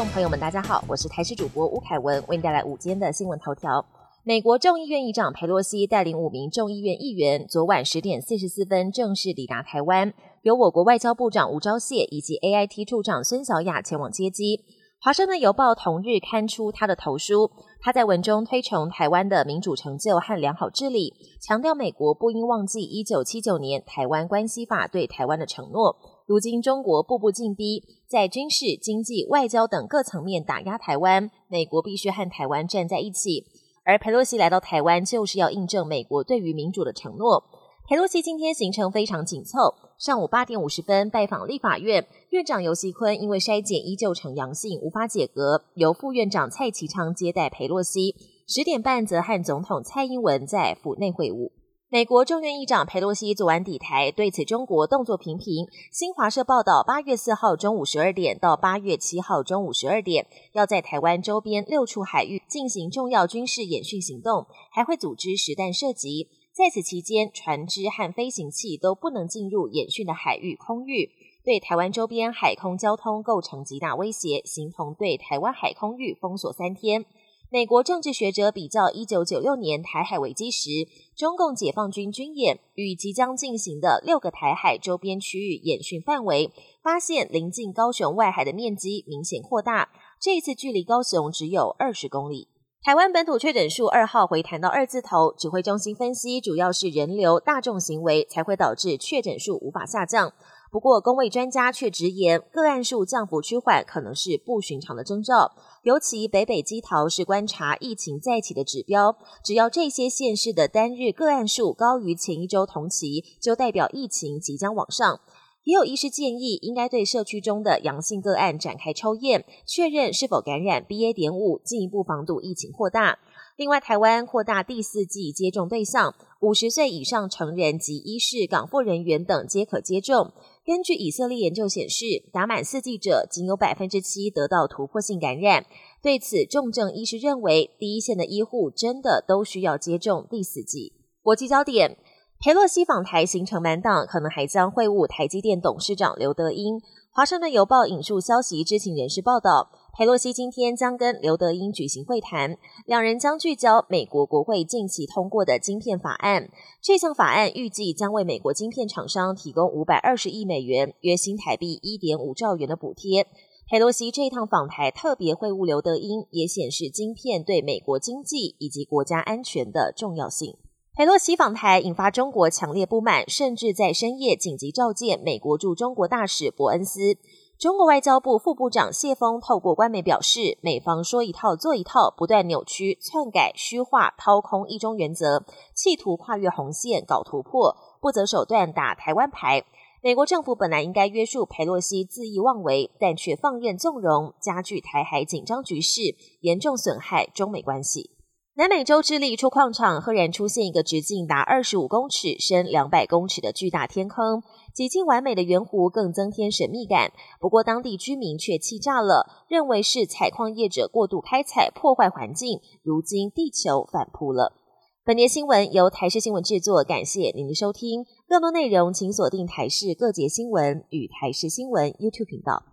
众朋友们，大家好，我是台视主播吴凯文，为您带来午间的新闻头条。美国众议院议长佩洛西带领五名众议院议员，昨晚十点四十四分正式抵达台湾，由我国外交部长吴钊燮以及 AIT 处长孙小雅前往接机。华盛顿邮报同日刊出他的投书，他在文中推崇台湾的民主成就和良好治理，强调美国不应忘记一九七九年台湾关系法对台湾的承诺。如今中国步步进逼，在军事、经济、外交等各层面打压台湾，美国必须和台湾站在一起。而佩洛西来到台湾，就是要印证美国对于民主的承诺。佩洛西今天行程非常紧凑，上午八点五十分拜访立法院，院长游锡坤因为筛检依旧呈阳性，无法解隔，由副院长蔡其昌接待佩洛西。十点半则和总统蔡英文在府内会晤。美国众院议长佩洛西昨晚抵台，对此中国动作频频。新华社报道，八月四号中午十二点到八月七号中午十二点，要在台湾周边六处海域进行重要军事演训行动，还会组织实弹射击。在此期间，船只和飞行器都不能进入演训的海域空域，对台湾周边海空交通构成极大威胁，形同对台湾海空域封锁三天。美国政治学者比较一九九六年台海危机时，中共解放军军演与即将进行的六个台海周边区域演训范围，发现临近高雄外海的面积明显扩大，这一次距离高雄只有二十公里。台湾本土确诊数二号回弹到二字头，指挥中心分析主要是人流、大众行为才会导致确诊数无法下降。不过，工位专家却直言，个案数降幅趋缓可能是不寻常的征兆。尤其北北基桃是观察疫情再起的指标，只要这些县市的单日个案数高于前一周同期，就代表疫情即将往上。也有医师建议，应该对社区中的阳性个案展开抽验，确认是否感染 BA. 点五，进一步防堵疫情扩大。另外，台湾扩大第四季接种对象，五十岁以上成人及医事港务人员等皆可接种。根据以色列研究显示，打满四剂者仅有百分之七得到突破性感染。对此，重症医师认为，第一线的医护真的都需要接种第四剂。国际焦点。佩洛西访台行程满档，可能还将会晤台积电董事长刘德英。华盛顿邮报引述消息知情人士报道，佩洛西今天将跟刘德英举行会谈，两人将聚焦美国国会近期通过的晶片法案。这项法案预计将为美国晶片厂商提供五百二十亿美元（约新台币一点五兆元）的补贴。佩洛西这一趟访台特别会晤刘德英，也显示晶片对美国经济以及国家安全的重要性。佩洛西访台引发中国强烈不满，甚至在深夜紧急召见美国驻中国大使伯恩斯。中国外交部副部长谢锋透过官媒表示，美方说一套做一套，不断扭曲、篡改、虚化、掏空一中原则，企图跨越红线搞突破，不择手段打台湾牌。美国政府本来应该约束佩洛西恣意妄为，但却放任纵容，加剧台海紧张局势，严重损害中美关系。南美洲智利出矿场赫然出现一个直径达二十五公尺、深两百公尺的巨大天坑，几近完美的圆弧更增添神秘感。不过当地居民却气炸了，认为是采矿业者过度开采破坏环境。如今地球反扑了。本节新闻由台视新闻制作，感谢您的收听。更多内容请锁定台视各节新闻与台视新闻 YouTube 频道。